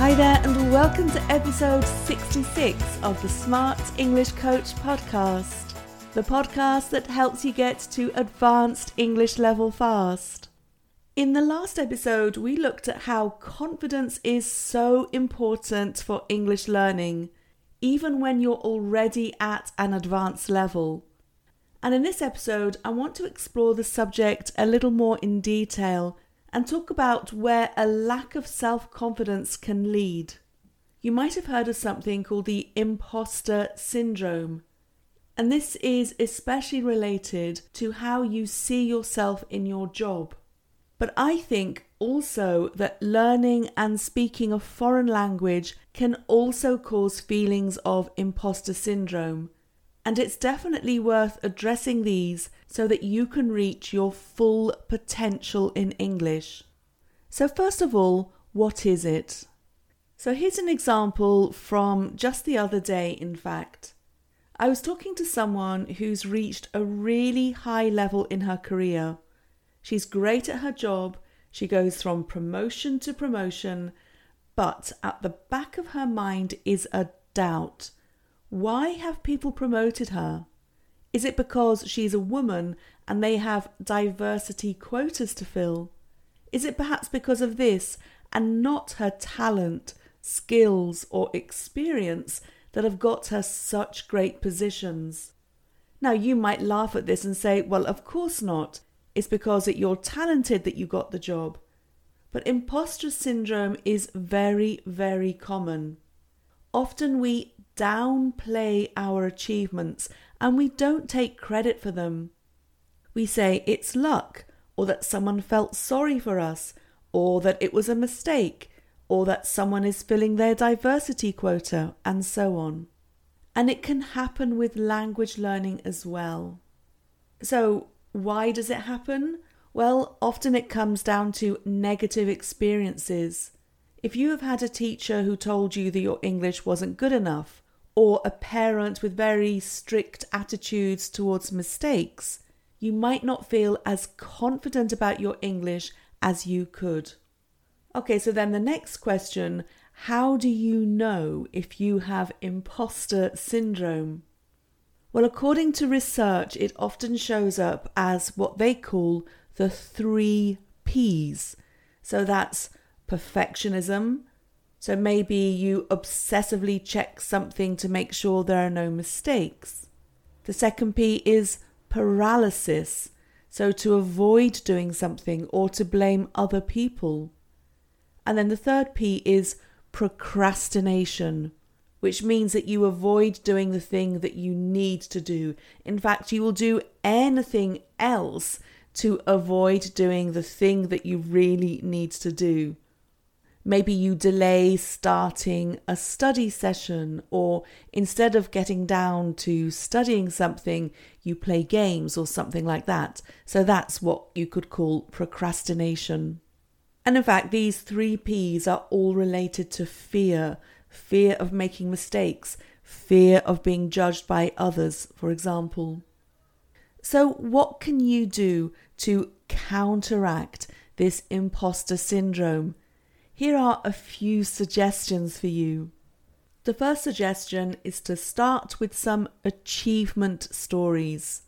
Hi there, and welcome to episode 66 of the Smart English Coach podcast, the podcast that helps you get to advanced English level fast. In the last episode, we looked at how confidence is so important for English learning, even when you're already at an advanced level. And in this episode, I want to explore the subject a little more in detail and talk about where a lack of self confidence can lead. You might have heard of something called the imposter syndrome, and this is especially related to how you see yourself in your job. But I think also that learning and speaking a foreign language can also cause feelings of imposter syndrome and it's definitely worth addressing these so that you can reach your full potential in English. So, first of all, what is it? So, here's an example from just the other day, in fact. I was talking to someone who's reached a really high level in her career. She's great at her job, she goes from promotion to promotion, but at the back of her mind is a doubt why have people promoted her? Is it because she's a woman and they have diversity quotas to fill? Is it perhaps because of this and not her talent, skills, or experience that have got her such great positions? Now, you might laugh at this and say, well, of course not. It's because you're talented that you got the job. But imposter syndrome is very, very common. Often we downplay our achievements and we don't take credit for them. We say it's luck, or that someone felt sorry for us, or that it was a mistake, or that someone is filling their diversity quota, and so on. And it can happen with language learning as well. So, why does it happen? Well, often it comes down to negative experiences. If you have had a teacher who told you that your English wasn't good enough, or a parent with very strict attitudes towards mistakes, you might not feel as confident about your English as you could. Okay, so then the next question how do you know if you have imposter syndrome? Well, according to research, it often shows up as what they call the three P's. So that's perfectionism, so maybe you obsessively check something to make sure there are no mistakes. The second P is paralysis. So to avoid doing something or to blame other people. And then the third P is procrastination, which means that you avoid doing the thing that you need to do. In fact, you will do anything else to avoid doing the thing that you really need to do. Maybe you delay starting a study session, or instead of getting down to studying something, you play games or something like that. So that's what you could call procrastination. And in fact, these three P's are all related to fear fear of making mistakes, fear of being judged by others, for example. So, what can you do to counteract this imposter syndrome? Here are a few suggestions for you. The first suggestion is to start with some achievement stories.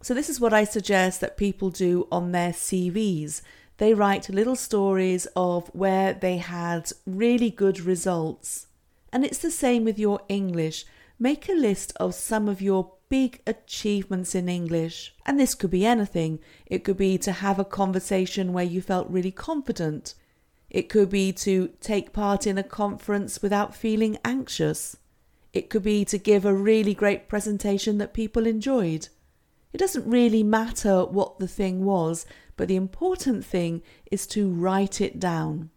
So, this is what I suggest that people do on their CVs. They write little stories of where they had really good results. And it's the same with your English. Make a list of some of your big achievements in English. And this could be anything. It could be to have a conversation where you felt really confident. It could be to take part in a conference without feeling anxious. It could be to give a really great presentation that people enjoyed. It doesn't really matter what the thing was, but the important thing is to write it down.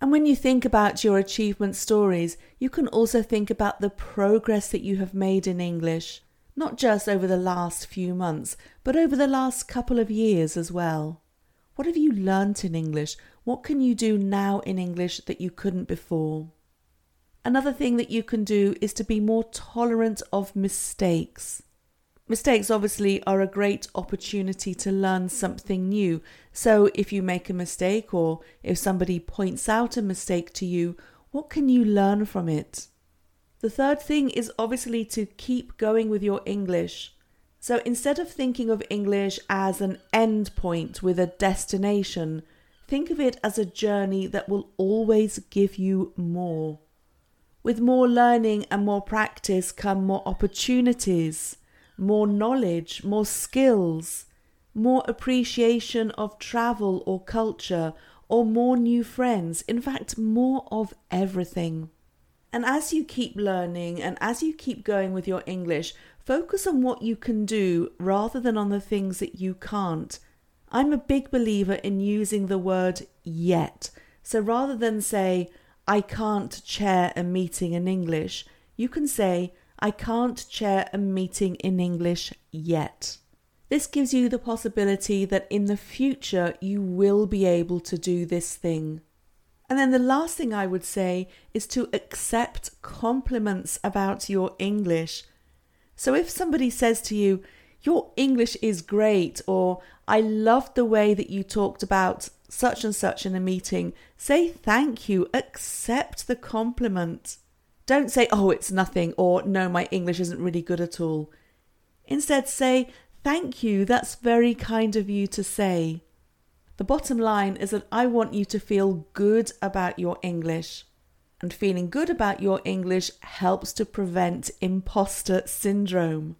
And when you think about your achievement stories, you can also think about the progress that you have made in English, not just over the last few months, but over the last couple of years as well. What have you learnt in English? What can you do now in English that you couldn't before? Another thing that you can do is to be more tolerant of mistakes. Mistakes obviously are a great opportunity to learn something new. So if you make a mistake or if somebody points out a mistake to you, What can you learn from it? The third thing is obviously to keep going with your English. So instead of thinking of English as an end point with a destination, think of it as a journey that will always give you more. With more learning and more practice come more opportunities, more knowledge, more skills, more appreciation of travel or culture, or more new friends. In fact, more of everything. And as you keep learning and as you keep going with your English, focus on what you can do rather than on the things that you can't. I'm a big believer in using the word yet. So rather than say, I can't chair a meeting in English, you can say, I can't chair a meeting in English yet. This gives you the possibility that in the future you will be able to do this thing. And then the last thing I would say is to accept compliments about your English. So if somebody says to you, Your English is great, or I loved the way that you talked about such and such in a meeting, say thank you, accept the compliment. Don't say, Oh, it's nothing, or No, my English isn't really good at all. Instead, say, Thank you, that's very kind of you to say. The bottom line is that I want you to feel good about your English. And feeling good about your English helps to prevent imposter syndrome.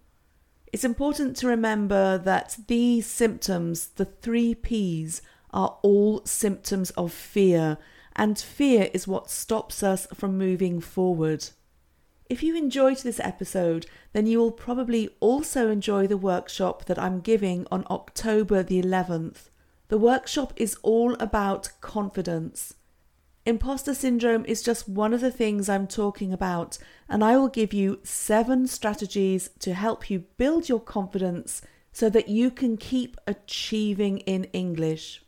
It's important to remember that these symptoms, the three P's, are all symptoms of fear, and fear is what stops us from moving forward. If you enjoyed this episode, then you will probably also enjoy the workshop that I'm giving on October the 11th. The workshop is all about confidence. Imposter syndrome is just one of the things I'm talking about, and I will give you seven strategies to help you build your confidence so that you can keep achieving in English.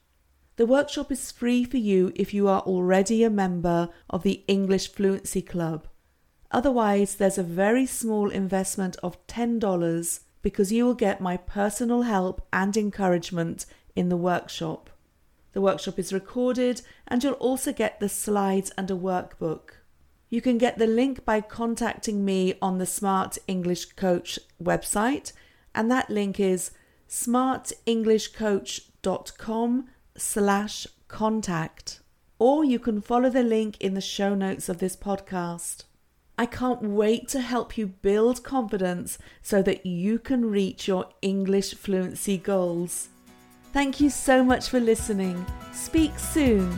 The workshop is free for you if you are already a member of the English Fluency Club. Otherwise, there's a very small investment of $10 because you will get my personal help and encouragement in the workshop. The workshop is recorded and you'll also get the slides and a workbook. You can get the link by contacting me on the Smart English Coach website, and that link is smartenglishcoach.com slash contact. Or you can follow the link in the show notes of this podcast. I can't wait to help you build confidence so that you can reach your English fluency goals. Thank you so much for listening. Speak soon.